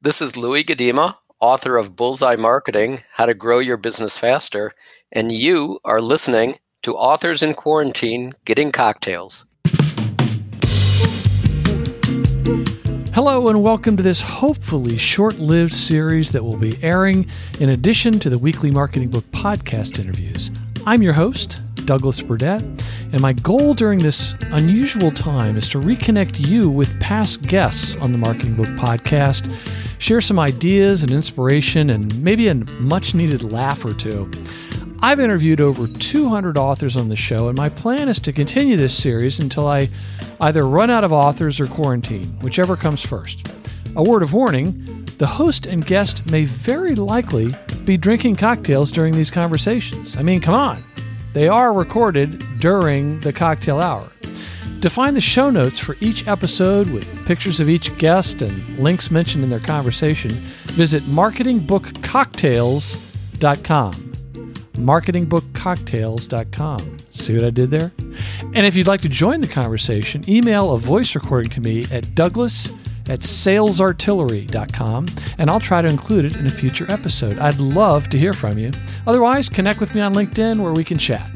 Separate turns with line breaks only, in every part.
This is Louis Gudema, author of Bullseye Marketing How to Grow Your Business Faster, and you are listening to Authors in Quarantine Getting Cocktails.
Hello, and welcome to this hopefully short lived series that will be airing in addition to the weekly Marketing Book podcast interviews. I'm your host, Douglas Burdett, and my goal during this unusual time is to reconnect you with past guests on the Marketing Book podcast, share some ideas and inspiration, and maybe a much needed laugh or two. I've interviewed over 200 authors on the show, and my plan is to continue this series until I either run out of authors or quarantine, whichever comes first. A word of warning the host and guest may very likely be drinking cocktails during these conversations. I mean, come on. They are recorded during the cocktail hour. To find the show notes for each episode with pictures of each guest and links mentioned in their conversation, visit marketingbookcocktails.com marketingbookcocktails.com. See what I did there? And if you'd like to join the conversation, email a voice recording to me at douglas at salesartillery.com and I'll try to include it in a future episode. I'd love to hear from you. Otherwise, connect with me on LinkedIn where we can chat.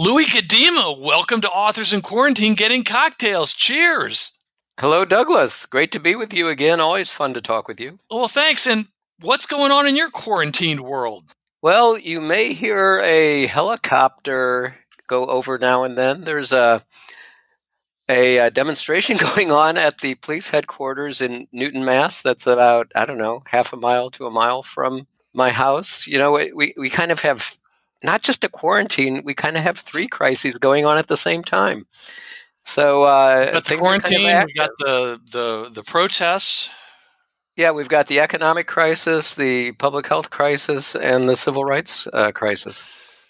Louis Gudema, welcome to Authors in Quarantine Getting Cocktails. Cheers.
Hello, Douglas. Great to be with you again. Always fun to talk with you.
Well, thanks. And what's going on in your quarantined world?
Well, you may hear a helicopter go over now and then. There's a a, a, demonstration going on at the police headquarters in Newton, Mass. That's about I don't know half a mile to a mile from my house. You know, we we kind of have not just a quarantine. We kind of have three crises going on at the same time. So uh,
got the quarantine. Kind of we got the the the protests.
Yeah, we've got the economic crisis, the public health crisis, and the civil rights uh, crisis.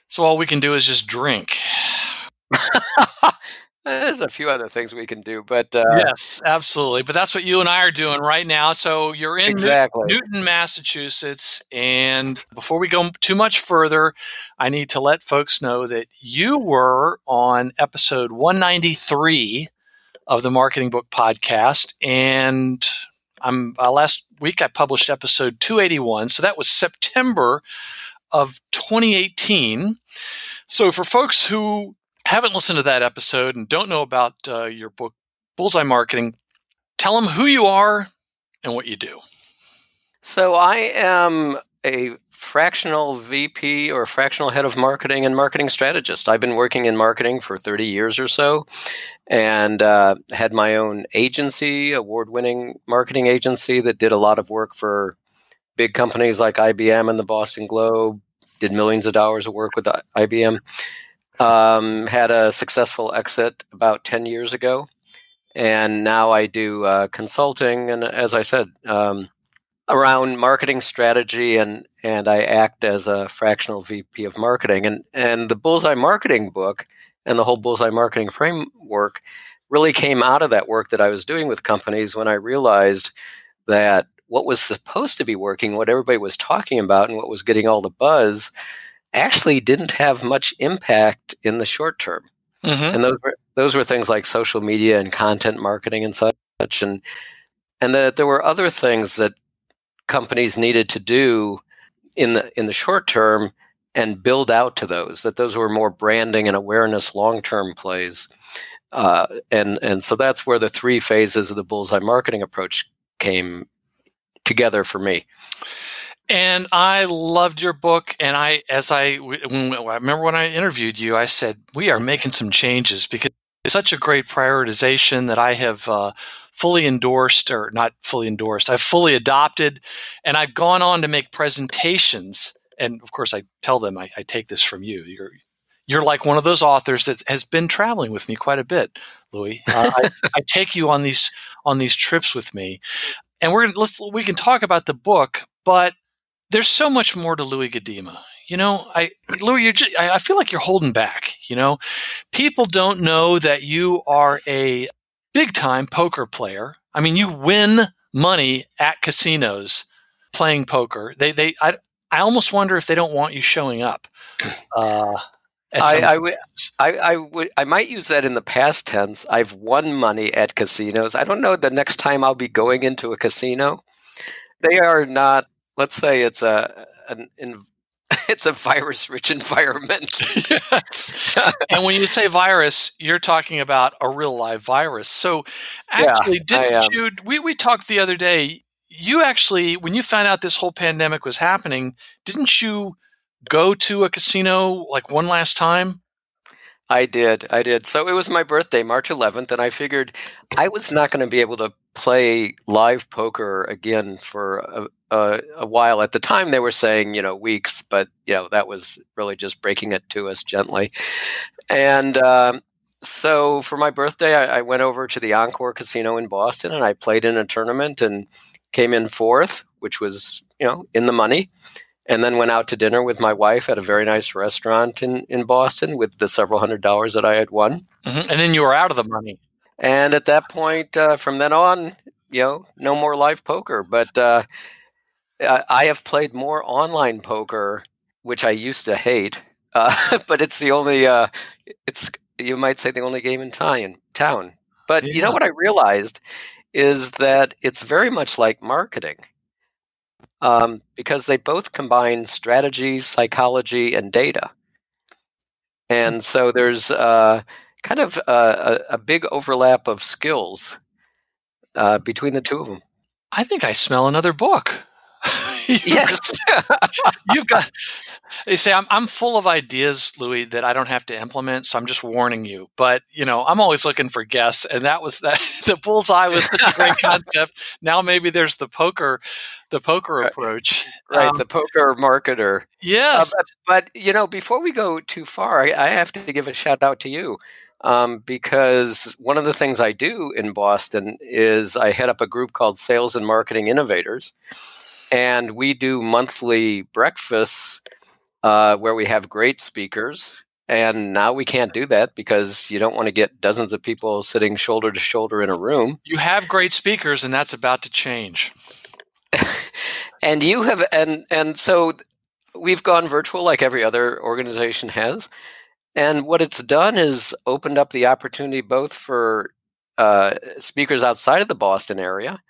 So all we can do is just drink.
There's a few other things we can do, but uh,
yes, absolutely. But that's what you and I are doing right now. So you're in exactly. Newton, Massachusetts, and before we go too much further, I need to let folks know that you were on episode 193 of the Marketing Book Podcast, and I'm uh, last week I published episode 281, so that was September of 2018. So for folks who haven't listened to that episode and don't know about uh, your book Bullseye Marketing, tell them who you are and what you do.
So I am a fractional VP or fractional head of marketing and marketing strategist. I've been working in marketing for 30 years or so and uh, had my own agency, award winning marketing agency that did a lot of work for big companies like IBM and the Boston Globe, did millions of dollars of work with IBM. Um, had a successful exit about 10 years ago. And now I do uh, consulting. And as I said, um, around marketing strategy and and I act as a fractional VP of marketing and and the Bullseye Marketing book and the whole Bullseye Marketing framework really came out of that work that I was doing with companies when I realized that what was supposed to be working, what everybody was talking about and what was getting all the buzz actually didn't have much impact in the short term. Mm-hmm. And those were those were things like social media and content marketing and such and and that there were other things that companies needed to do in the in the short term and build out to those that those were more branding and awareness long term plays uh, and and so that's where the three phases of the bullseye marketing approach came together for me
and I loved your book. And I, as I, when, I remember when I interviewed you, I said, we are making some changes because it's such a great prioritization that I have uh, fully endorsed or not fully endorsed i've fully adopted and i've gone on to make presentations. And of course i tell them i, I take this from you. You're you're like one of those authors that has been traveling with me quite a bit louis. Uh, I, I, take you on these on these trips with me. And we're let's we can talk about the book but there's so much more to louis gudema you know i louis you're just, I, I feel like you're holding back you know people don't know that you are a big time poker player. I mean, you win money at casinos playing poker. They, they, I, I almost wonder if they don't want you showing up. Uh,
I, I, would, I, I would, I might use that in the past tense. I've won money at casinos. I don't know the next time I'll be going into a casino. they are not. Let's say it's a an, it's a virus rich environment.
yes. and when you say virus, you're talking about a real live virus. So actually, yeah, didn't I, you? We, we talked the other day. You actually, when you found out this whole pandemic was happening, didn't you go to a casino like one last time?
I did. I did. So it was my birthday, March 11th, and I figured I was not going to be able to play live poker again for a, a, a, while. At the time, they were saying, you know, weeks, but, you know, that was really just breaking it to us gently. And uh, so for my birthday, I, I went over to the Encore Casino in Boston and I played in a tournament and came in fourth, which was, you know, in the money and then went out to dinner with my wife at a very nice restaurant in, in Boston with the several hundred dollars that I had won.
Mm-hmm. And then you were out of the money.
And at that point, uh, from then on, you know, no more live poker. But uh, I have played more online poker, which I used to hate. Uh, but it's the only, uh, it's you might say the only game in town. But yeah. you know what I realized is that it's very much like marketing um, because they both combine strategy, psychology, and data. And so there's uh, kind of a, a, big overlap of skills uh, between the two of them.
I think I smell another book.
yes,
you've got you say I'm I'm full of ideas, Louis, that I don't have to implement. So I'm just warning you. But you know, I'm always looking for guests, and that was that. the bullseye was such a great concept. Now maybe there's the poker, the poker approach,
right? Um, the poker marketer.
Yes,
uh, but, but, you know, before we go too far, I, I have to give a shout out to you. Um, because one of the things I do in Boston is I head up a group called Sales and Marketing Innovators, and we do monthly breakfasts uh, where we have great speakers. And now we can't do that because you don't want to get dozens of people sitting shoulder to shoulder in a room.
You have great speakers, and that's about to change.
and you have, and and so we've gone virtual like every other organization has. And what it's done is opened up the opportunity both for uh, speakers outside of the Boston area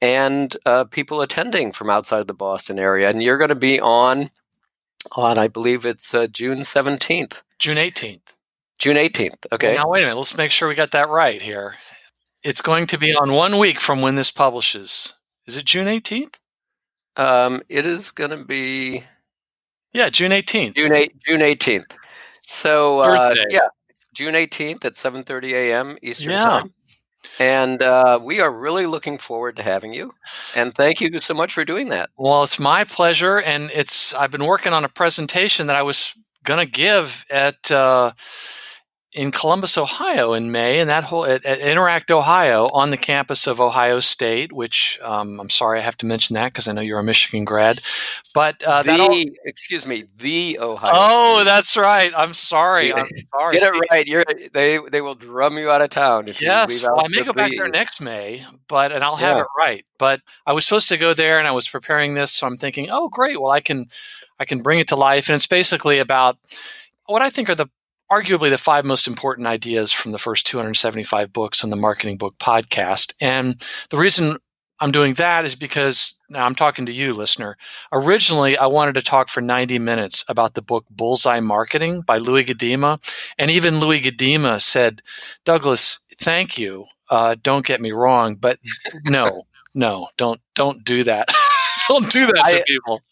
and uh, people attending from outside of the Boston area. And you're going to be on on, I believe it's uh, June 17th.
June 18th.
June 18th. Okay.
Now, wait a minute. Let's make sure we got that right here. It's going to be on one week from when this publishes. Is it June 18th?
Um, it is going to be.
Yeah, June 18th.
June, 8, June 18th. So, uh, yeah, June 18th at 7.30 a.m. Eastern yeah. Time. And uh, we are really looking forward to having you. And thank you so much for doing that.
Well, it's my pleasure. And it's I've been working on a presentation that I was going to give at uh, in Columbus, Ohio, in May, and that whole at, at, Interact Ohio on the campus of Ohio State. Which um, I'm sorry I have to mention that because I know you're a Michigan grad. But uh,
the,
all,
excuse me, the Ohio.
Oh, State. that's right. I'm sorry. I'm sorry.
Get it right. You're they they will drum you out of town if
yes.
you
well, I may go back there next May, but and I'll have yeah. it right. But I was supposed to go there, and I was preparing this, so I'm thinking, oh, great. Well, I can I can bring it to life, and it's basically about what I think are the arguably the five most important ideas from the first 275 books on the Marketing Book podcast. And the reason I'm doing that is because now I'm talking to you, listener. Originally, I wanted to talk for 90 minutes about the book Bullseye Marketing by Louis Gudema. And even Louis Gudema said, Douglas, thank you. Uh, don't get me wrong, but no, no, don't don't do that. don't do that to I, people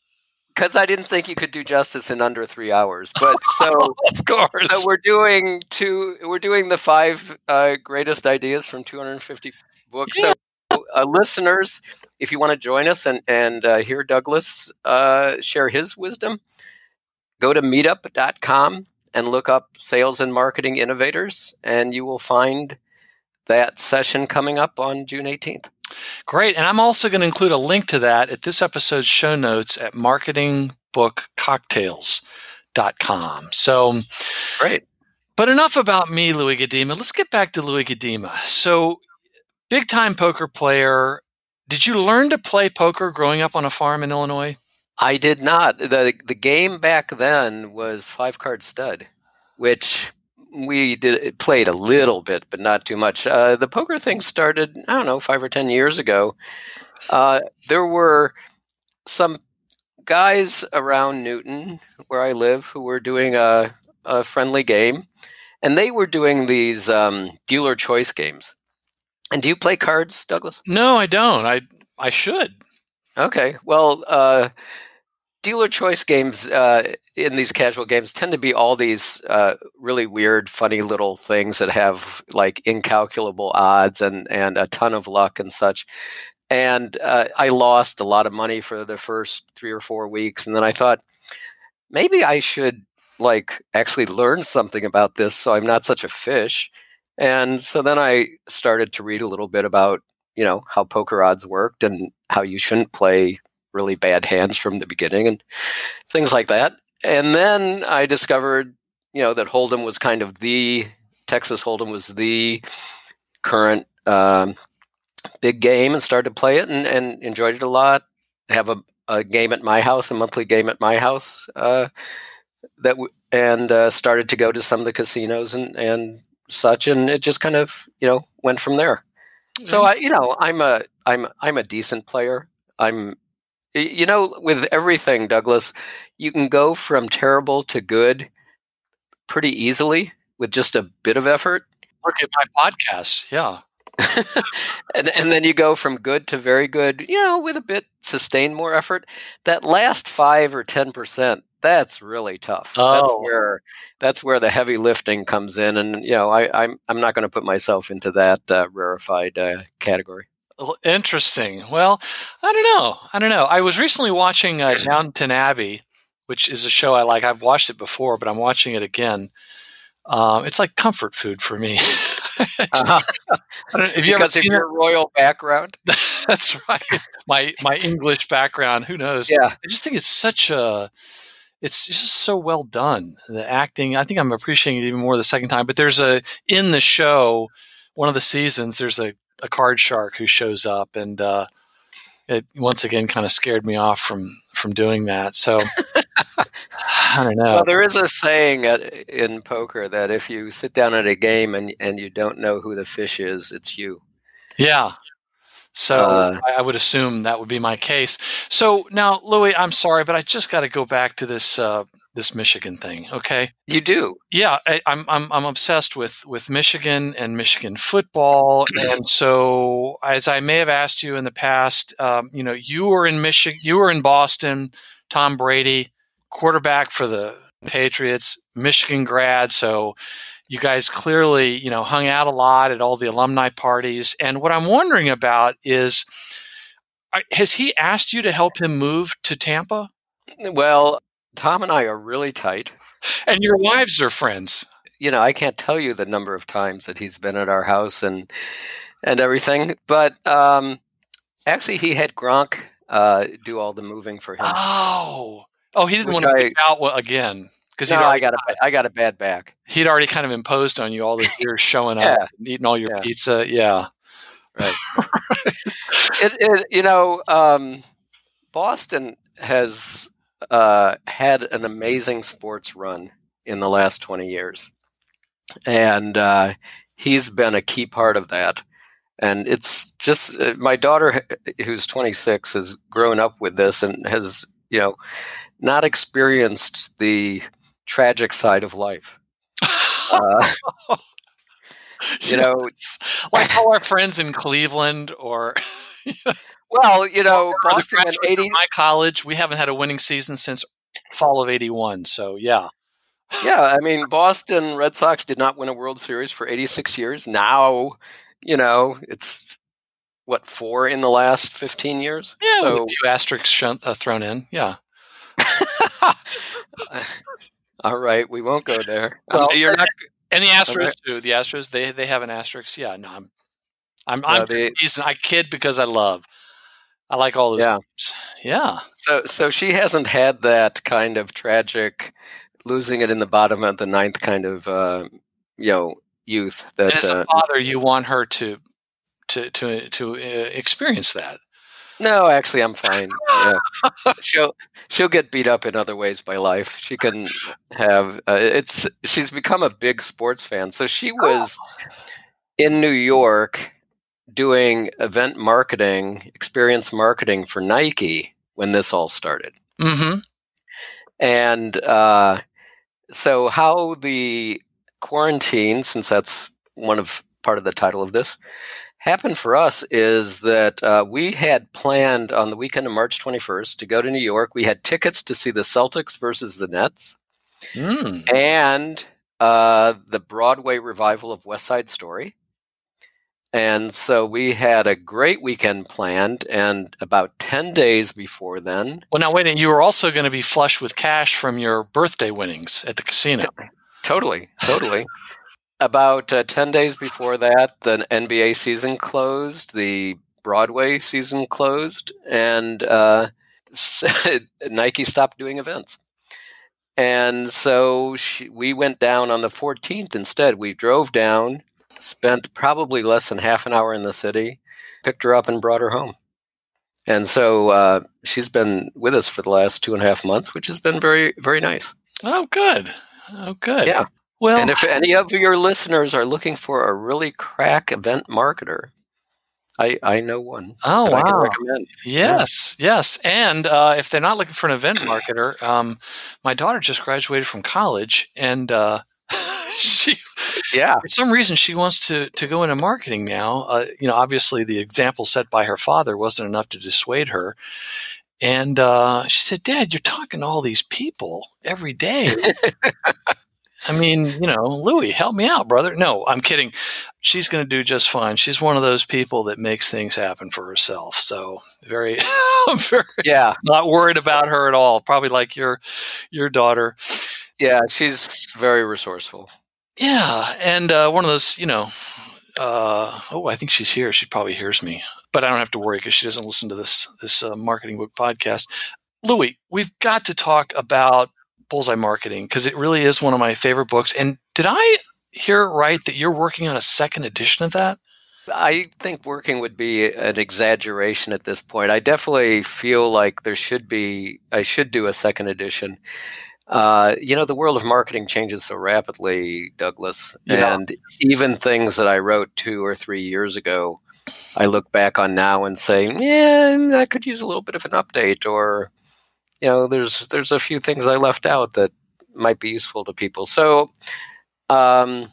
because I didn't think you could do justice in under three hours. But so
of course,
so we're doing two. We're doing the five uh, greatest ideas from 250 books. Yeah. So, uh, listeners, if you want to join us and and uh, hear Douglas uh, share his wisdom, go to meetup.com and look up sales and marketing innovators, and you will find that session coming up on June 18th.
Great. And I'm also going to include a link to that at this episode's show notes at marketingbookcocktails.com. So,
great.
But enough about me, Louis Gudema. Let's get back to Louis Gudema. So, big time poker player. Did you learn to play poker growing up on a farm in Illinois?
I did not. The the game back then was five card stud, which we did played a little bit, but not too much. Uh, the poker thing started, I don't know, five or ten years ago. Uh, there were some guys around Newton, where I live, who were doing a, a friendly game, and they were doing these um, dealer choice games. And do you play cards, Douglas?
No, I don't. I I should.
Okay. Well, uh, dealer choice games uh, in these casual games tend to be all these uh, really weird, funny little things that have like incalculable odds and and a ton of luck and such. And uh, I lost a lot of money for the first three or four weeks, and then I thought maybe I should like actually learn something about this, so I'm not such a fish. And so then I started to read a little bit about you know how poker odds worked and how you shouldn't play really bad hands from the beginning and things like that. And then I discovered, you know, that Hold'em was kind of the Texas Hold'em was the current um, big game, and started to play it and, and enjoyed it a lot. have a, a, game at my house, a monthly game at my house uh, that w- and uh, started to go to some of the casinos and and such, and it just kind of you know went from there. So I, you know, I'm a I'm I'm a decent player. I'm you know, with everything, Douglas, you can go from terrible to good pretty easily with just a bit of effort.
Look at my podcast, yeah.
and, and then you go from good to very good, you know, with a bit sustained more effort. That last five or ten percent, that's really tough.
Oh.
That's where that's where the heavy lifting comes in, and you know, I, am I'm, I'm not going to put myself into that uh, rarefied uh, category.
Interesting. Well, I don't know. I don't know. I was recently watching uh, Downton Abbey, which is a show I like. I've watched it before, but I'm watching it again. Um, it's like comfort food for me. uh-huh.
because of your it? royal background.
That's right. My my English background. Who knows?
Yeah.
I just think it's such a. It's just so well done. The acting. I think I'm appreciating it even more the second time. But there's a in the show, one of the seasons. There's a a card shark who shows up, and uh, it once again kind of scared me off from from doing that. So I don't know.
Well, there is a saying at, in poker that if you sit down at a game and and you don't know who the fish is, it's you.
Yeah. So uh, I, I would assume that would be my case. So now, Louis, I'm sorry, but I just got to go back to this uh, this Michigan thing. Okay,
you do.
Yeah, I, am I'm I'm obsessed with with Michigan and Michigan football, and so as I may have asked you in the past, um, you know, you were in Michigan, you were in Boston. Tom Brady, quarterback for the Patriots, Michigan grad, so you guys clearly you know hung out a lot at all the alumni parties. And what I'm wondering about is, has he asked you to help him move to Tampa?
Well, Tom and I are really tight.
And your wives are friends.
You know, I can't tell you the number of times that he's been at our house and and everything. But um, actually, he had Gronk uh, do all the moving for him.
Oh, oh, he didn't want to I, out again
because no, I got a I got a bad back.
He'd already kind of imposed on you all the years showing yeah. up, and eating all your yeah. pizza. Yeah,
right. it, it, you know, um, Boston has uh, had an amazing sports run in the last 20 years. And uh, he's been a key part of that. And it's just uh, my daughter, who's 26, has grown up with this and has, you know, not experienced the tragic side of life. Uh, you know, it's
like all our friends in Cleveland or
well, you know, Boston went 80.
My college, we haven't had a winning season since fall of 81. So, yeah.
Yeah, I mean, Boston Red Sox did not win a World Series for 86 years. Now, you know, it's what, four in the last 15 years?
Yeah, so, a few asterisks shunt, uh, thrown in. Yeah.
All right, we won't go there.
Well, um, you're not. And the Astros too. The Astros, they they have an asterisk. Yeah, no, I'm, I'm, no, I'm. They, I kid because I love. I like all those. Yeah. Games. Yeah.
So, so she hasn't had that kind of tragic losing it in the bottom of the ninth kind of, uh, you know, youth. That
as a uh, father, you want her to to to to uh, experience that.
No, actually, I'm fine. Yeah. she'll she'll get beat up in other ways by life. She can have uh, it's. She's become a big sports fan, so she was in New York doing event marketing, experience marketing for Nike when this all started.
Mm-hmm.
And uh, so, how the quarantine, since that's one of part of the title of this, happened for us is that uh, we had planned on the weekend of March 21st to go to New York. We had tickets to see the Celtics versus the Nets
Mm.
and uh, the Broadway revival of West Side Story. And so we had a great weekend planned, and about 10 days before then,
Well, now wait a minute. You were also going to be flush with cash from your birthday winnings at the casino.
Totally, totally. About uh, 10 days before that, the NBA season closed, the Broadway season closed, and uh, Nike stopped doing events. And so she, we went down on the 14th instead. We drove down, spent probably less than half an hour in the city, picked her up, and brought her home. And so uh, she's been with us for the last two and a half months, which has been very, very nice.
Oh, good. Oh, good.
Yeah.
Well,
And if any of your listeners are looking for a really crack event marketer, I, I know one
oh
that I can
wow.
recommend.
Yes, yes. And uh, if they're not looking for an event marketer, um, my daughter just graduated from college, and uh, she,
Yeah.
for some reason, she wants to to go into marketing now. Uh, you know, obviously, the example set by her father wasn't enough to dissuade her. And uh, she said, "Dad, you're talking to all these people every day." I mean, you know, Louis, help me out, brother. No, I'm kidding. She's going to do just fine. She's one of those people that makes things happen for herself. So very, very
Yeah.
not worried about her at all. Probably like your your daughter.
Yeah. She's very resourceful.
Yeah, and uh, one of those, you know. Uh, oh, I think she's here. She probably hears me, but I don't have to worry because she doesn't listen to this this uh, marketing book podcast. Louis, we've got to talk about bullseye marketing because it really is one of my favorite books. And did I hear right that you're working on a second edition of that?
I think working would be an exaggeration at this point. I definitely feel like there should be, I should do a second edition. Uh, you know, the world of marketing changes so rapidly, Douglas.
Yeah.
And even things that I wrote two or three years ago, I look back on now and say, yeah, I could use a little bit of an update or, you know, there's there's a few things I left out that might be useful to people. So um,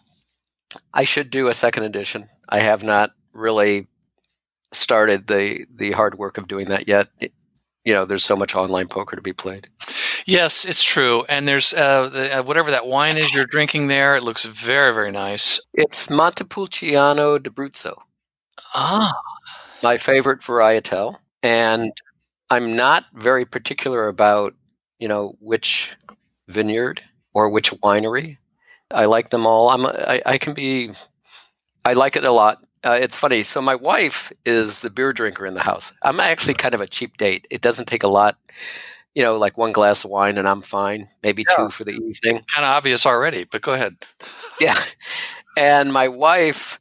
I should do a second edition. I have not really started the the hard work of doing that yet. It- you know, there's so much online poker to be played.
Yes, it's true. And there's uh, the, uh, whatever that wine is you're drinking there. It looks very, very nice.
It's Montepulciano d'Abruzzo,
Ah,
my favorite varietal, and I'm not very particular about you know which vineyard or which winery. I like them all. I'm I, I can be. I like it a lot. Uh, it's funny. So my wife is the beer drinker in the house. I'm actually kind of a cheap date. It doesn't take a lot. You know, like one glass of wine and I'm fine. Maybe
Yeah.
two for the evening.
kind of obvious already, but go ahead.
Yeah. And my wife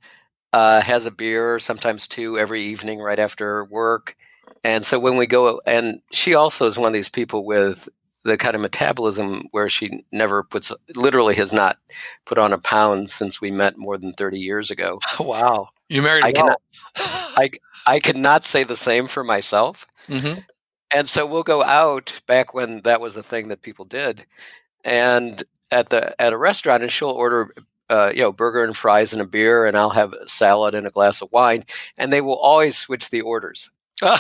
uh, has a beer, sometimes two, every evening right after work. And so when we go, and she also is one of these people with the kind of metabolism where she never puts, literally has not put on a pound since we met more than 30 years ago.
wow. You married
I
well.
I could not say the same for myself.
hmm
And so we'll go out back when that was a thing that people did, and at the at a restaurant, and she'll order, uh, you know, burger and fries and a beer, and I'll have a salad and a glass of wine, and they will always switch the orders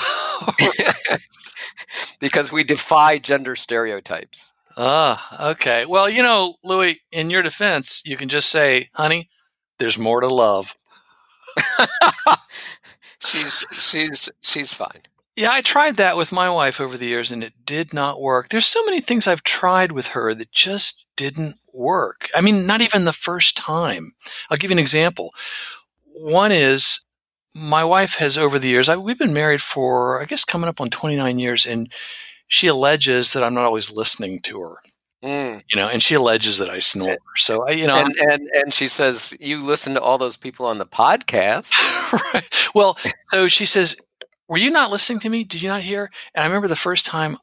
because we defy gender stereotypes.
Ah, okay. Well, you know, Louis, in your defense, you can just say, honey, there's more to love.
she's she's she's fine.
Yeah, I tried that with my wife over the years and it did not work. There's so many things I've tried with her that just didn't work. I mean, not even the first time. I'll give you an example. One is my wife has over the years, I, we've been married for, I guess, coming up on 29 years, and she alleges that I'm not always listening to her,
Mm.
you know, and she alleges that I snore. So, I, you know,
And, and and she says you listen to all those people on the podcast.
right. Well, so she says, were you not listening to me? Did you not hear? And I remember the first time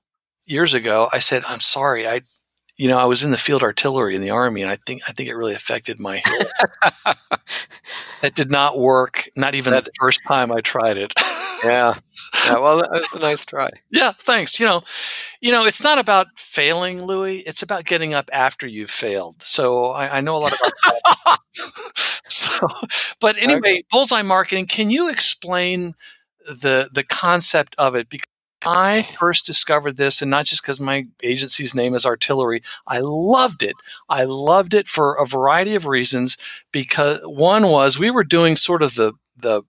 years ago, I said, I'm sorry. I, you know, I was in the field artillery in the army, and I think I think it really affected my that did not work. Not even that, the first time I tried it.
yeah. yeah. Well, that was a nice try.
Yeah. Thanks. You know, you know, it's not about failing, Louis. It's about getting up after you've failed. So I, I know a lot about that. so, but anyway, okay. bullseye marketing. Can you explain the the concept of it? Because I first discovered this, and not just because my agency's name is Artillery, I loved it. I loved it for a variety of reasons. Because one was we were doing sort of the the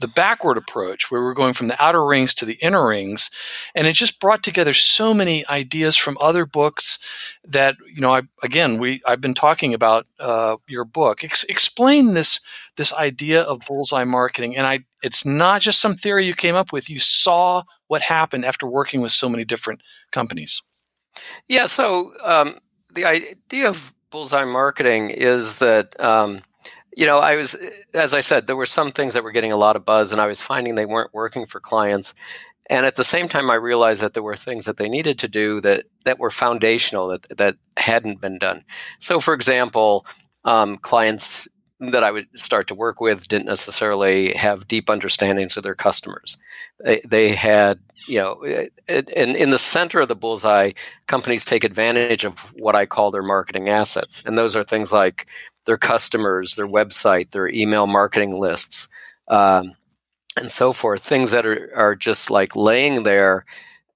the backward approach where we are going from the outer rings to the inner rings, and it just brought together so many ideas from other books that you know. I again, we I've been talking about uh, your book. Ex- explain this this idea of bullseye marketing, and I it's not just some theory you came up with. You saw what happened after working with so many different companies.
Yeah. So um, the idea of bullseye marketing is that. Um, you know, I was, as I said, there were some things that were getting a lot of buzz, and I was finding they weren't working for clients. And at the same time, I realized that there were things that they needed to do that that were foundational that that hadn't been done. So, for example, um, clients that I would start to work with didn't necessarily have deep understandings of their customers. They, they had, you know, and in the center of the bullseye, companies take advantage of what I call their marketing assets. And those are things like their customers, their website, their email marketing lists, um, and so forth. Things that are, are just like laying there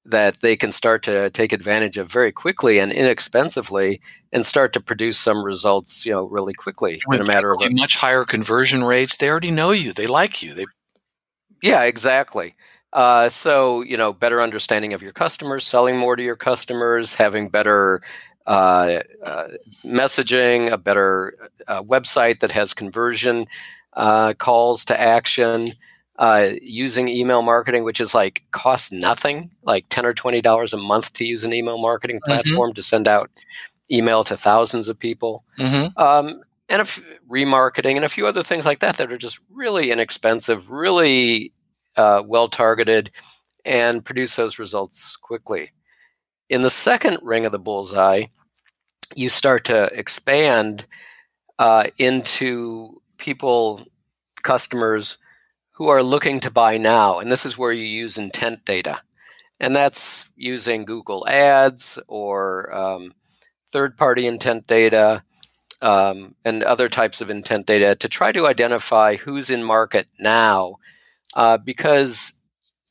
that they can start to take advantage of very quickly and inexpensively and start to produce some results you know really quickly
With
in a matter of
a, much higher conversion rates. They already know you. They like you. They
yeah exactly. Uh, so you know better understanding of your customers selling more to your customers having better uh, uh, messaging a better uh, website that has conversion uh, calls to action uh, using email marketing, which is like costs nothing, like ten or twenty dollars a month to use an email marketing mm-hmm. platform mm-hmm. to send out email to thousands of people, mm-hmm. um, and if remarketing and a few other things like that that are just really inexpensive, really uh, well targeted, and produce those results quickly. In the second ring of the bullseye, you start to expand uh, into people, customers who are looking to buy now. And this is where you use intent data. And that's using Google Ads or um, third party intent data um, and other types of intent data to try to identify who's in market now. Uh, because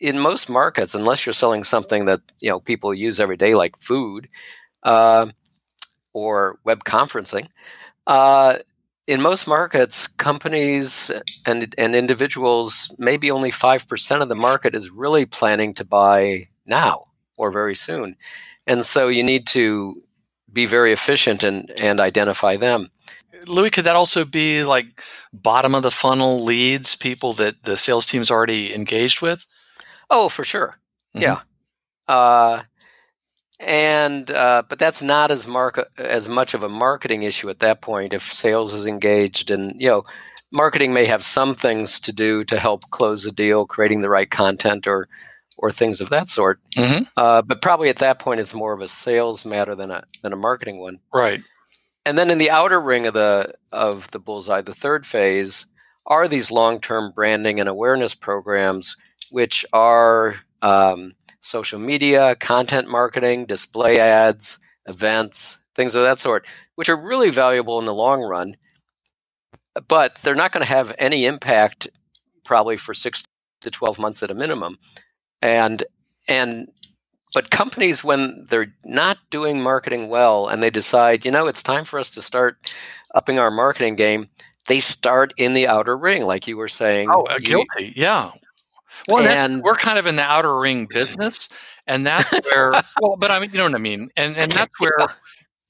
in most markets, unless you're selling something that you know people use every day, like food uh, or web conferencing, uh, in most markets, companies and and individuals, maybe only five percent of the market is really planning to buy now or very soon, and so you need to be very efficient and and identify them.
Louis, could that also be like bottom of the funnel leads, people that the sales team's already engaged with?
Oh, for sure. Mm-hmm. Yeah. Uh, and uh, but that's not as mark as much of a marketing issue at that point if sales is engaged and you know marketing may have some things to do to help close a deal creating the right content or or things of that sort mm-hmm. uh, but probably at that point it's more of a sales matter than a than a marketing one
right
and then in the outer ring of the of the bullseye the third phase are these long-term branding and awareness programs which are um, social media, content marketing, display ads, events, things of that sort, which are really valuable in the long run. But they're not going to have any impact probably for six to 12 months at a minimum. And, and, but companies, when they're not doing marketing well and they decide, you know, it's time for us to start upping our marketing game, they start in the outer ring, like you were saying.
Oh, uh, guilty. Yeah. Well, and we're kind of in the outer ring business, and that's where. well, but I mean, you know what I mean, and and that's where yeah.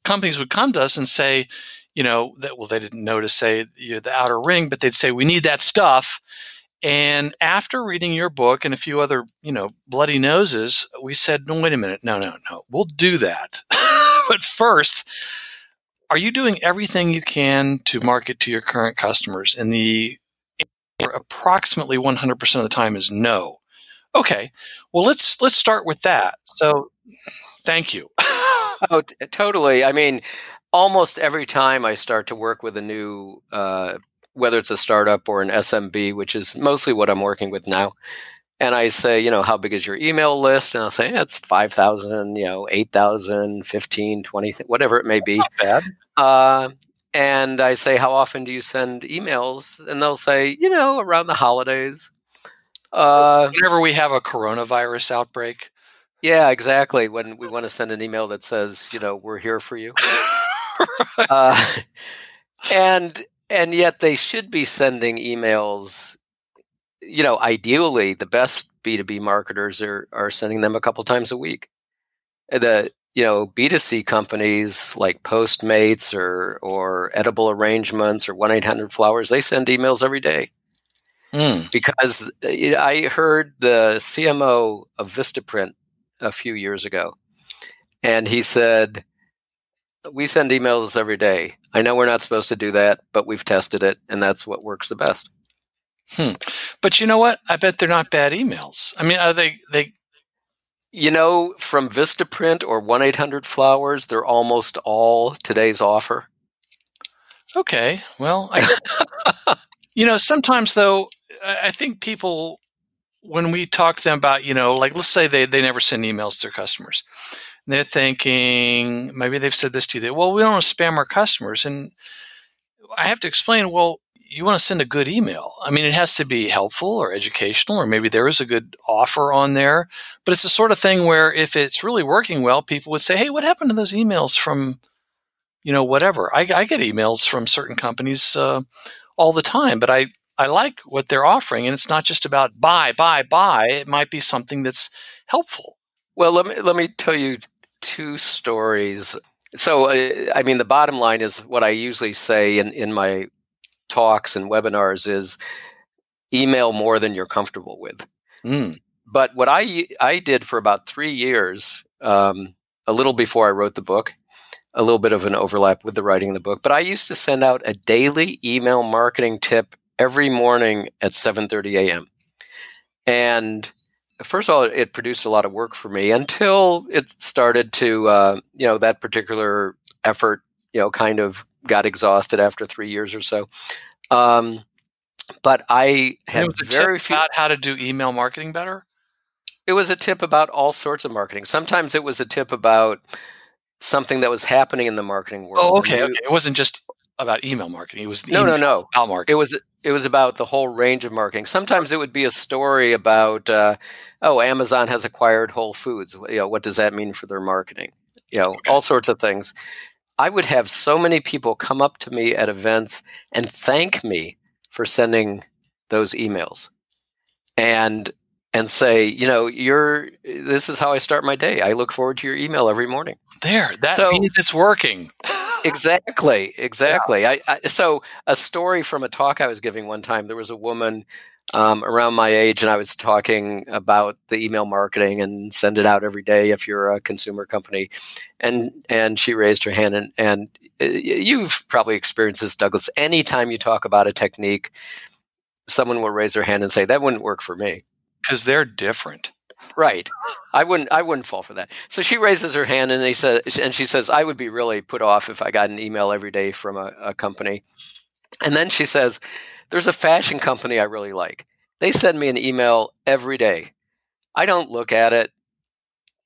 companies would come to us and say, you know, that well, they didn't know to say you know, the outer ring, but they'd say we need that stuff. And after reading your book and a few other, you know, bloody noses, we said, no, wait a minute, no, no, no, we'll do that. but first, are you doing everything you can to market to your current customers? in the approximately 100% of the time is no. Okay. Well, let's let's start with that. So, thank you.
oh, t- totally. I mean, almost every time I start to work with a new, uh, whether it's a startup or an SMB, which is mostly what I'm working with now, and I say, you know, how big is your email list? And I'll say, yeah, it's 5,000, you know, 8,000, 15, 20, whatever it may be. Uh, and I say, how often do you send emails? And they'll say, you know, around the holidays.
Uh, Whenever we have a coronavirus outbreak.
Yeah, exactly. When we want to send an email that says, you know, we're here for you. uh, and and yet they should be sending emails. You know, ideally, the best B two B marketers are are sending them a couple times a week. The you know B two C companies like Postmates or or Edible Arrangements or one eight hundred Flowers they send emails every day. Mm. Because uh, I heard the CMO of Vistaprint a few years ago, and he said, "We send emails every day. I know we're not supposed to do that, but we've tested it, and that's what works the best."
Hmm. But you know what? I bet they're not bad emails. I mean, are they? They.
You know, from Vistaprint or one eight hundred Flowers, they're almost all today's offer.
Okay. Well, I, you know, sometimes though, I think people, when we talk to them about, you know, like let's say they, they never send emails to their customers, they're thinking, maybe they've said this to you, that, well, we don't want to spam our customers. And I have to explain, well, you want to send a good email. I mean, it has to be helpful or educational, or maybe there is a good offer on there. But it's the sort of thing where if it's really working well, people would say, hey, what happened to those emails from, you know, whatever? I, I get emails from certain companies uh, all the time, but I, I like what they're offering, and it's not just about buy, buy, buy. It might be something that's helpful.
Well, let me let me tell you two stories. So, uh, I mean, the bottom line is what I usually say in in my talks and webinars is email more than you're comfortable with. Mm. But what I I did for about three years, um, a little before I wrote the book, a little bit of an overlap with the writing of the book. But I used to send out a daily email marketing tip every morning at 7:30 a.m. And first of all, it produced a lot of work for me until it started to, uh, you know, that particular effort, you know, kind of got exhausted after three years or so. Um, but I had very
few about how to do email marketing better.
It was a tip about all sorts of marketing. Sometimes it was a tip about something that was happening in the marketing world.
Oh, okay, okay. It wasn't just about email marketing. It was
no, no, no.
About marketing.
It was it was about the whole range of marketing. Sometimes it would be a story about, uh, oh, Amazon has acquired Whole Foods. You know, what does that mean for their marketing? You know, okay. all sorts of things. I would have so many people come up to me at events and thank me for sending those emails, and and say, you know, you're this is how I start my day. I look forward to your email every morning.
There, that so, means it's working.
exactly, exactly. Yeah. I, I, so a story from a talk I was giving one time. There was a woman um, around my age, and I was talking about the email marketing and send it out every day if you're a consumer company, and and she raised her hand, and and uh, you've probably experienced this, Douglas. Anytime you talk about a technique, someone will raise their hand and say that wouldn't work for me
because they're different.
Right. I wouldn't I wouldn't fall for that. So she raises her hand and they said and she says, I would be really put off if I got an email every day from a, a company. And then she says, There's a fashion company I really like. They send me an email every day. I don't look at it.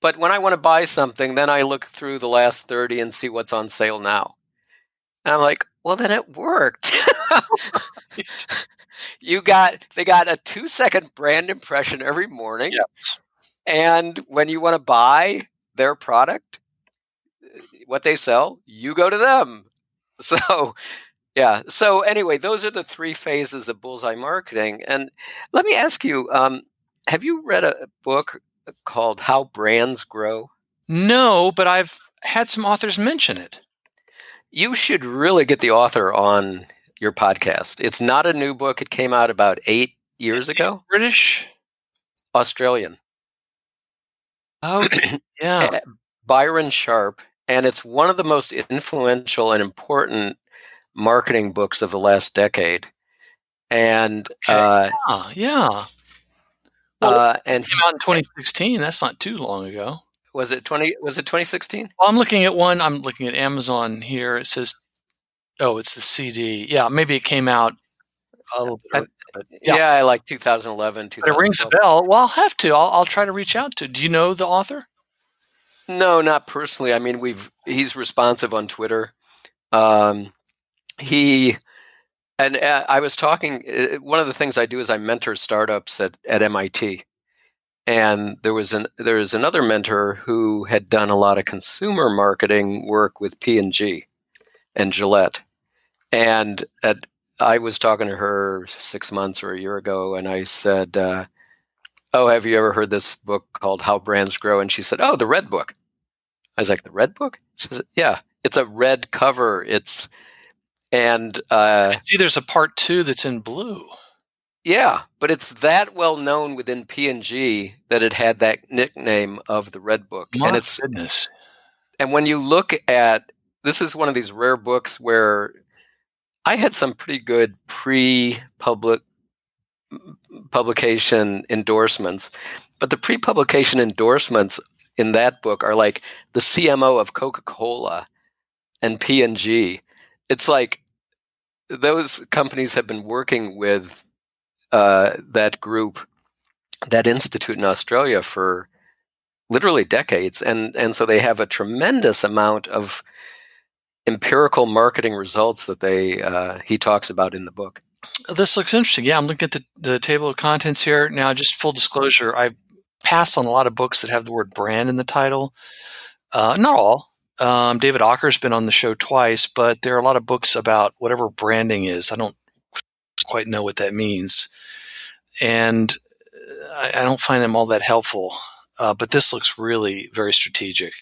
But when I want to buy something, then I look through the last 30 and see what's on sale now. And I'm like, well, then it worked. you got they got a two second brand impression every morning.
Yes.
And when you want to buy their product, what they sell, you go to them. So, yeah. So, anyway, those are the three phases of bullseye marketing. And let me ask you um, have you read a book called How Brands Grow?
No, but I've had some authors mention it.
You should really get the author on your podcast. It's not a new book, it came out about eight years ago.
British?
Australian.
Oh, yeah.
Byron Sharp. And it's one of the most influential and important marketing books of the last decade. And
uh, yeah, yeah. Well,
uh, and
came out in 2016. That's not too long ago.
was it twenty? Was it twenty sixteen?
Well, I'm looking at one. I'm looking at Amazon here. It says, "Oh, it's the CD." Yeah, maybe it came out a little bit.
I-
early,
Yeah,
yeah,
I like 2011.
it rings a bell. Well, I'll have to. I'll, I'll try to reach out to. Do you know the author?
No, not personally. I mean, we've he's responsive on Twitter. Um, he and uh, I was talking. Uh, one of the things I do is I mentor startups at, at MIT, and there was an there was another mentor who had done a lot of consumer marketing work with P and G and Gillette, and at, I was talking to her six months or a year ago, and I said. Uh, Oh, have you ever heard this book called How Brands Grow? And she said, Oh, the Red Book. I was like, The Red Book? She said, Yeah, it's a red cover. It's, and uh,
I see, there's a part two that's in blue.
yeah, but it's that well known within P&G that it had that nickname of the Red Book.
My
and it's,
goodness.
and when you look at, this is one of these rare books where I had some pretty good pre-public publication endorsements, but the pre-publication endorsements in that book are like the CMO of Coca-Cola and P&G. It's like those companies have been working with uh, that group, that institute in Australia for literally decades, and and so they have a tremendous amount of empirical marketing results that they uh, he talks about in the book.
This looks interesting. Yeah, I'm looking at the, the table of contents here. Now, just full disclosure, I pass on a lot of books that have the word brand in the title. Uh, not all. Um, David Aaker's been on the show twice, but there are a lot of books about whatever branding is. I don't quite know what that means. And I, I don't find them all that helpful. Uh, but this looks really very strategic.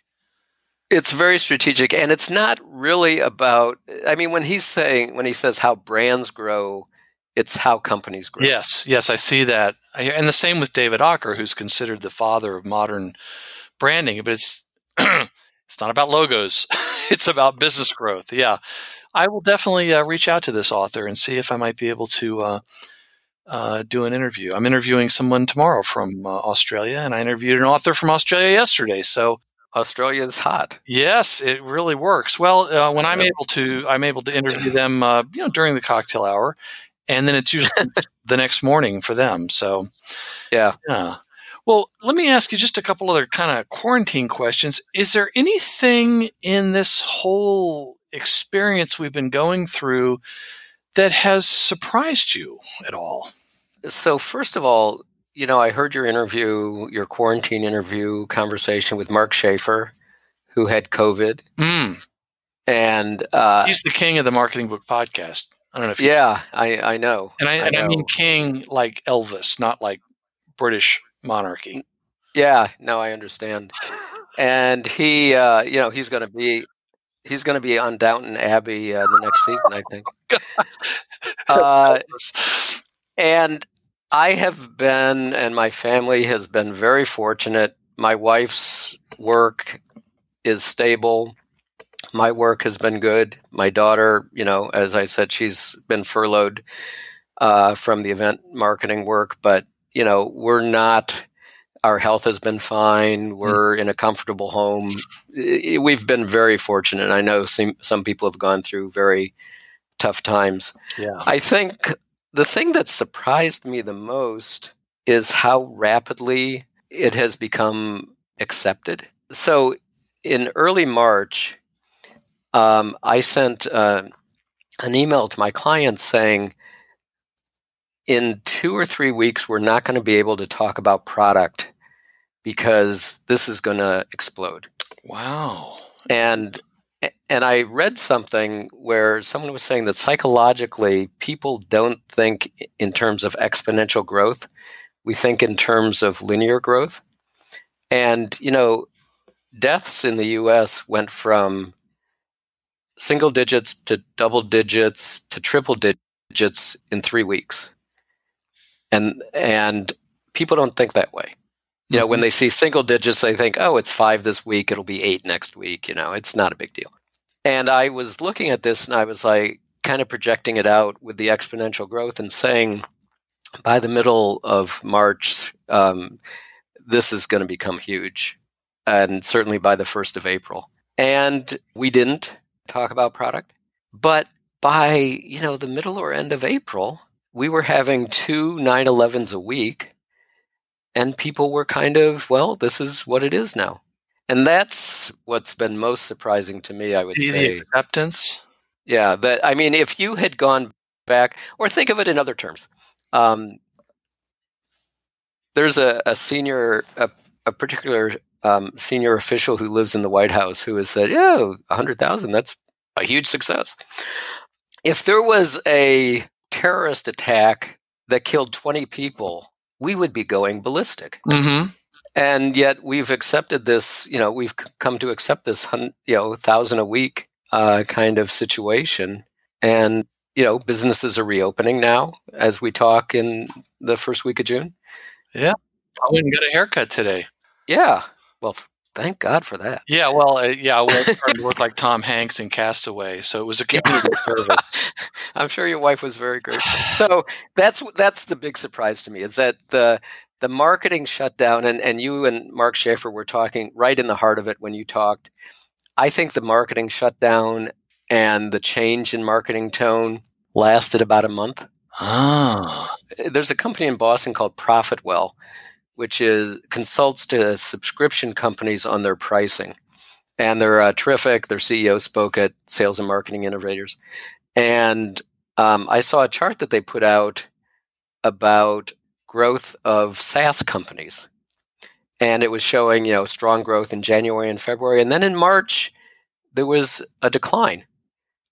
It's very strategic, and it's not really about. I mean, when he's saying when he says how brands grow, it's how companies grow.
Yes, yes, I see that. And the same with David Aaker, who's considered the father of modern branding. But it's it's not about logos; it's about business growth. Yeah, I will definitely uh, reach out to this author and see if I might be able to uh, uh, do an interview. I'm interviewing someone tomorrow from uh, Australia, and I interviewed an author from Australia yesterday. So
Australia is hot.
Yes, it really works. Well, uh, when I'm able to, I'm able to interview them, uh, you know, during the cocktail hour, and then it's usually the next morning for them. So,
Yeah.
yeah. Well, let me ask you just a couple other kind of quarantine questions. Is there anything in this whole experience we've been going through that has surprised you at all?
So first of all, you know, I heard your interview, your quarantine interview conversation with Mark Schaefer, who had COVID,
Mm,
and uh,
he's the king of the marketing book podcast. I don't know if you
yeah, I, I know.
And I,
I
and I mean king like Elvis, not like British monarchy.
Yeah, no, I understand. And he, uh, you know, he's going to be he's going to be on Downton Abbey uh, the next season, I think. Uh, and I have been, and my family has been very fortunate. My wife's work is stable. My work has been good. My daughter, you know, as I said, she's been furloughed uh, from the event marketing work, but, you know, we're not, our health has been fine. We're in a comfortable home. We've been very fortunate. I know some, some people have gone through very tough times.
yeah.
I think the thing that surprised me the most is how rapidly it has become accepted. So, in early March, um, I sent uh, an email to my clients saying, in two or three weeks, we're not going to be able to talk about product because this is going to explode
Wow.
and and I read something where someone was saying that psychologically people don't think in terms of exponential growth. We think in terms of linear growth. And you know, deaths in the US went from single digits to double digits to triple digits in 3 weeks. And and people don't think that way you know, when mm-hmm. they see single digits, they think, oh, it's five this week, it'll be eight next week. You know, it's not a big deal. And I was looking at this and I was like, kind of projecting it out with the exponential growth and saying, by the middle of March, um, this is going to become huge, and certainly by the first of April. And we didn't talk about product, but by you know the middle or end of April, we were having two 911s a week, and people were kind of well, this is what it is now. And that's what's been most surprising to me, I would
The,
say.
acceptance.
Yeah, that I mean, if you had gone back, or think of it in other terms, um, there's a, a senior, a, a particular um, senior official who lives in the White House who has said, "Yeah, a hundred thousand, that's a huge success." If there was a terrorist attack that killed 20 people, we would be going ballistic
Mm-hmm.
And yet we've accepted this you know we've come to accept this you know thousand a week uh, kind of situation and you know businesses are reopening now as we talk in the first week of june Yeah.
I went and got a haircut today.
yeah well thank god for that
Yeah, well, uh, yeah, I was trying to like Tom Hanks in Castaway, so it was a community service.
i'm sure your wife was very grateful so that's that's the big surprise to me is that the the marketing shutdown and, and you and mark schaefer were talking right in the heart of it when you talked. I think the marketing shutdown and the change in marketing tone lasted about a month.
Oh,
there's a company in boston called profitwell which is consults to subscription companies on their pricing. And they're uh, terrific. Their ceo spoke at sales and marketing innovators. And um, I saw a chart that they put out about growth of SaaS companies, and it was showing you know strong growth in January and February, and then in March there was a decline,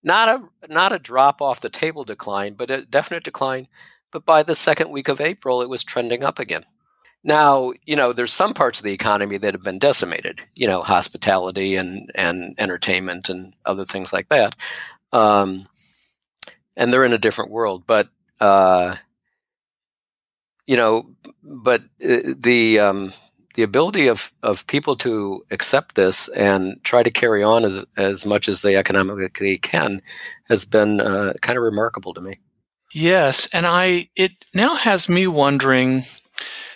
not a not a drop off the table decline, but a definite decline. But by the second week of April, it was trending up again. Now, you know, there's some parts of the economy that have been decimated, you know, hospitality and, and entertainment and other things like that. Um, and they're in a different world. But uh, you know, but uh, the um, the ability of of people to accept this and try to carry on as as much as they economically can has been uh, kind of remarkable to me.
yes, and I it now has me wondering.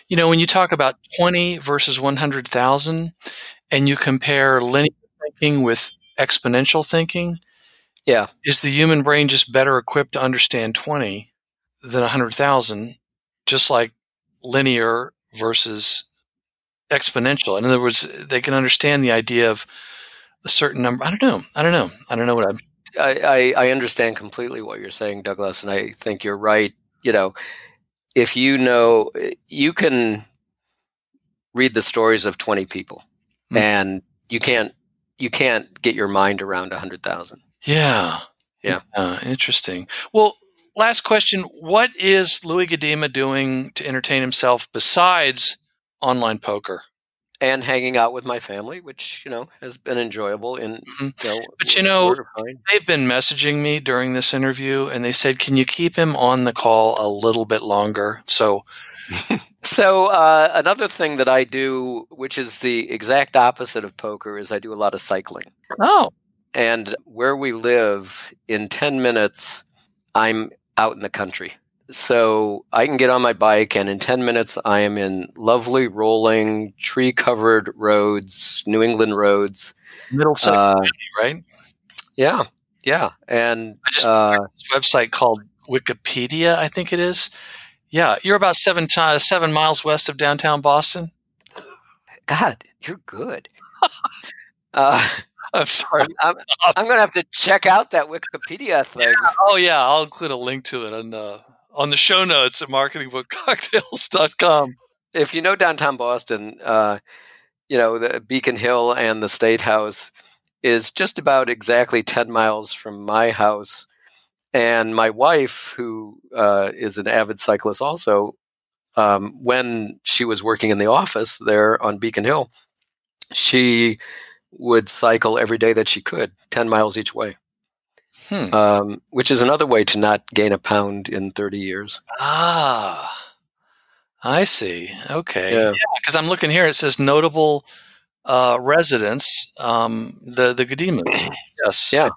You know, when you talk about twenty versus one hundred thousand, and you compare linear thinking with exponential thinking,
Yeah.
is the human brain just better equipped to understand twenty than hundred thousand? Just like linear versus exponential. In other words, they can understand the idea of a certain number. I don't know. I don't know. I don't know what I'm.
I, I, I understand completely what you're saying, Douglas, and I think you're right. You know, if you know, you can read the stories of 20 people,
Hmm.
and you can't you can't get your mind around 100,000.
Yeah.
Yeah.
interesting. Well, last question. What is Louis Gudema doing to entertain himself besides online poker?
And hanging out with my family, which you know has been enjoyable. In
Mhm.
you know,
But you know-
word of mine.
They've been messaging me during this interview and they said, can you keep him on the call a little bit longer? So,
So uh, another thing that I do, which is the exact opposite of poker, is I do a lot of cycling.
oh,
And where we live, in 10 minutes, I'm out in the country. So I can get on my bike, and in 10 minutes, I am in lovely, rolling, tree covered roads, New England roads.
Middlesex,
Uh,
right?
yeah, yeah. And
I just
uh,
this website called Wikipedia, I think it is. Yeah, you're about seven ti seven miles west of downtown Boston.
God, you're good. uh,
I'm sorry.
I'm, I'm going to have to check out that Wikipedia thing.
Oh yeah, I'll include a link to it on uh, on the show notes at marketingbookcocktails.com.
if you know downtown Boston, uh, you know the Beacon Hill and the State House is just about exactly ten miles from my house. And my wife, who uh, is an avid cyclist, also, um, when she was working in the office there on Beacon Hill, she would cycle every day that she could, ten miles each way,
Hmm.
um, which is another way to not gain a pound in thirty years.
Ah, I see. Okay.
Yeah.
because I'm looking here. It says notable uh, residents. Um, the the Gudemas. Yes.
Yeah.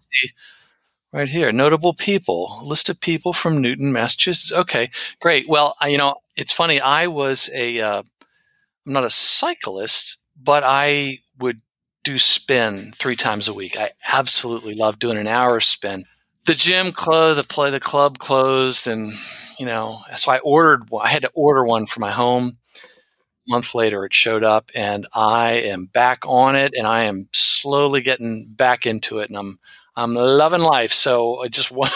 Right here, notable people, list of people from Newton, Massachusetts. Okay, great. Well, you know, it's funny. I was a, uh, I'm not a cyclist, but I would do spin three times a week. I absolutely love doing an hour spin. The gym closed, the play, the club closed, and you know, so I ordered. I had to order one for my home. A month later, it showed up, and I am back on it, and I am slowly getting back into it, and I'm I'm loving life. So I just one,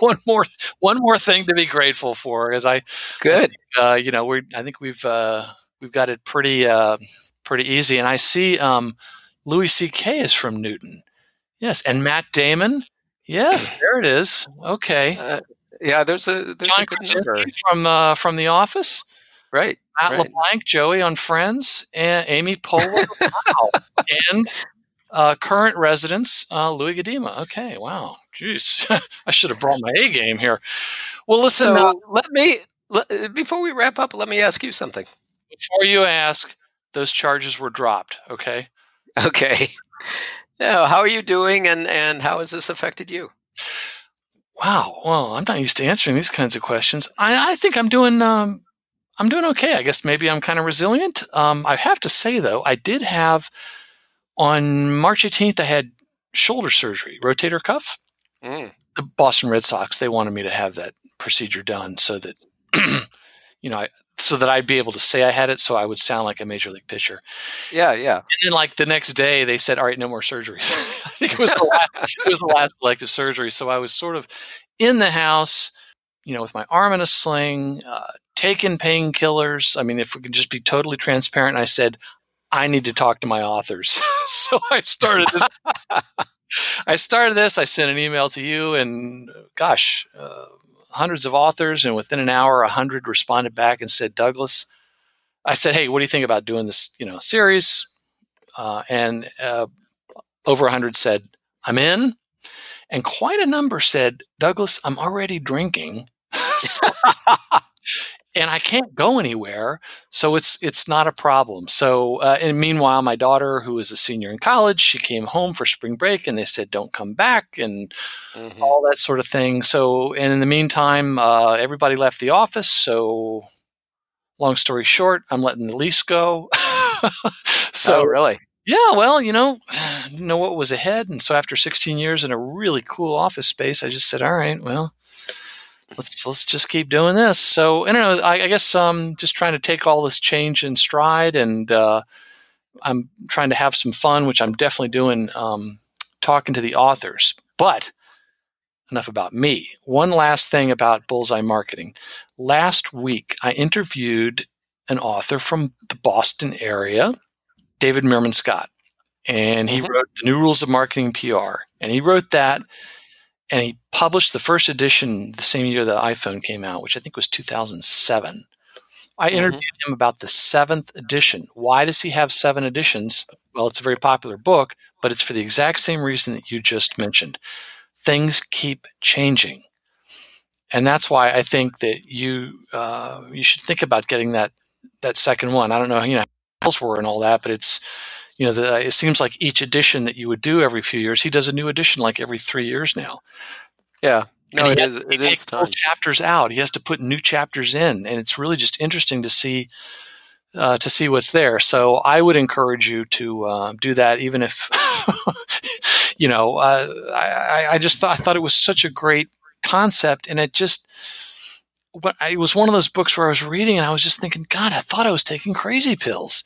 one more, one more thing to be grateful for, as I
good.
Uh, you know, we I think we've uh, we've got it pretty uh, pretty easy. And I see um, Louis C.K. is from Newton. Yes, and Matt Damon. Yes, there it is. Okay. Uh,
yeah, there's a there's
John
a
Krasinski from uh, from The Office.
Right.
Matt
right.
LeBlanc, Joey on Friends, and Amy Poehler. wow. and uh, current residents, uh, Louis Gudema. Okay, wow, jeez, I should have brought my A game here. Well, listen.
So uh, let me let, before we wrap up. Let me ask you something.
Before you ask, those charges were dropped. Okay.
Okay. Now, how are you doing, and and how has this affected you?
Wow. Well, I'm not used to answering these kinds of questions. I, I think I'm doing. Um, I'm doing okay. I guess maybe I'm kind of resilient. Um, I have to say though, I did have on March 18th, I had shoulder surgery, rotator cuff. Mm. The Boston Red Sox, they wanted me to have that procedure done so that, you know, I, so that I'd be able to say I had it, so I would sound like a major league pitcher.
Yeah, yeah.
And then, like the next day, they said, "All right, no more surgeries." I think it was the last, it was the last elective surgery. So I was sort of in the house, you know, with my arm in a sling, uh, taking painkillers. I mean, if we can just be totally transparent, I said, I need to talk to my authors. so I started this. I started this. I sent an email to you, and gosh, uh, hundreds of authors, and within an hour, a hundred responded back and said, "Douglas." I said, "Hey, what do you think about doing this? You know, series?" Uh, and uh, over a hundred said, "I'm in," and quite a number said, "Douglas, I'm already drinking." and I can't go anywhere, so it's it's not a problem. So, uh, and meanwhile, my daughter, who is a senior in college, she came home for spring break, and they said, "Don't come back," and mm-hmm. all that sort of thing. So, and in the meantime, uh, everybody left the office. So, long story short, I'm letting the lease go.
so, oh, really,
yeah. Well, you know, know what was ahead, and so after 16 years in a really cool office space, I just said, "All right, well." Let's let's just keep doing this. So I don't know. I, I guess um, just trying to take all this change in stride, and uh, I'm trying to have some fun, which I'm definitely doing. Um, talking to the authors, but enough about me. One last thing about Bullseye Marketing. Last week, I interviewed an author from the Boston area, David Meerman Scott, and he mm-hmm. wrote The New Rules of Marketing PR. And he wrote that and he published the first edition the same year the iPhone came out, which I think was 2007. I mm-hmm. interviewed him about the seventh edition. Why does he have seven editions? Well, it's a very popular book, but it's for the exact same reason that you just mentioned. Things keep changing, and that's why I think that you uh, you should think about getting that that second one. I don't know, you know, how were and all that, but it's you know, the, it seems like each edition that you would do every few years, he does a new edition like every three years now.
Yeah.
No, it has, is, it takes chapters out. He has to put new chapters in, and it's really just interesting to see uh, to see what's there. So I would encourage you to uh, do that, even if you know. Uh, I, I just thought I thought it was such a great concept, and it just. But it was one of those books where I was reading and I was just thinking, God, I thought I was taking crazy pills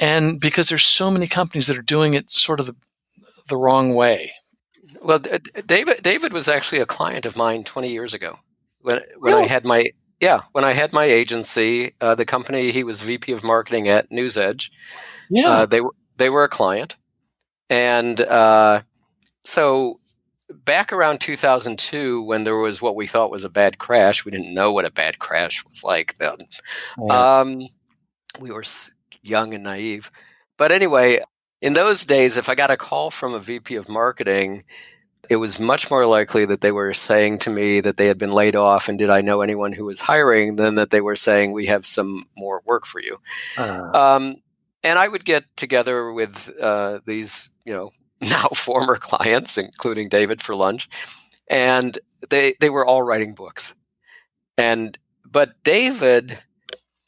and because there's so many companies that are doing it sort of the, the wrong way.
Well, David David was actually a client of mine 20 years ago when when really? I had my yeah when I had my agency, uh, the company he was VP of marketing at News Edge. Yeah, uh, they were they were a client, and uh, so back around 2002 when there was what we thought was a bad crash we didn't know what a bad crash was like then yeah. um, we were young and naive. But anyway, in those days, if I got a call from a VP of marketing, it was much more likely that they were saying to me that they had been laid off and did I know anyone who was hiring than that they were saying we have some more work for you. Uh. Um, and I would get together with uh, these, you know, now former clients, including David, for lunch. and they they were all writing books, and but David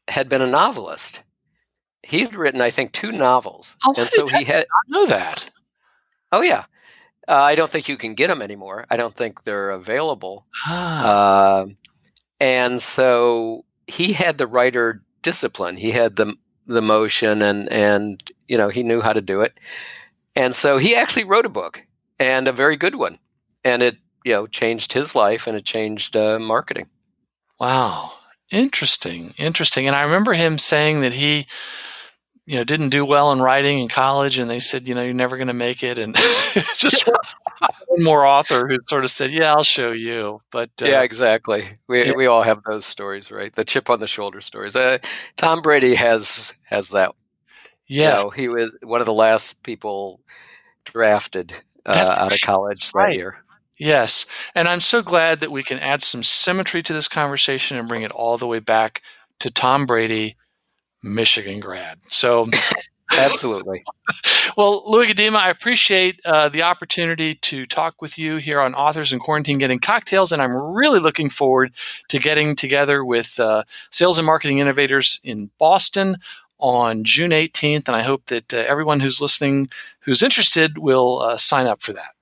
had been a novelist. He'd written, I think, two novels,
Oh,
and so he had.
I know that.
Oh yeah, uh, I don't think you can get them anymore. I don't think they're available.
Ah,
Um and so he had the writer discipline. He had the the motion, and and you know he knew how to do it. And so he actually wrote a book, and a very good one, and it you know changed his life, and it changed uh, marketing.
wow. Interesting. Interesting. And I remember him saying that he, you know, didn't do well in writing in college, and they said, you know, you're never going to make it. And just one more author who sort of said, yeah, I'll show you. But uh,
yeah, exactly. We
yeah.
we all have those stories, right? The chip on the shoulder stories. Uh, Tom Brady has has that.
yeah
You know, he was one of the last people drafted uh, out of college that year.
Yes. And I'm so glad that we can add some symmetry to this conversation and bring it all the way back to Tom Brady, Michigan grad. So,
Absolutely.
well, Louis Gudema, I appreciate uh, the opportunity to talk with you here on Authors in Quarantine Getting Cocktails. And I'm really looking forward to getting together with uh, sales and marketing innovators in Boston on June 18th. And I hope that uh, everyone who's listening who's interested will uh, sign up for that.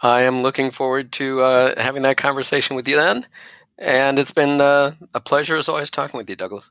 I am looking forward to uh, having that conversation with you then. And it's been uh, a pleasure as always talking with you, Douglas.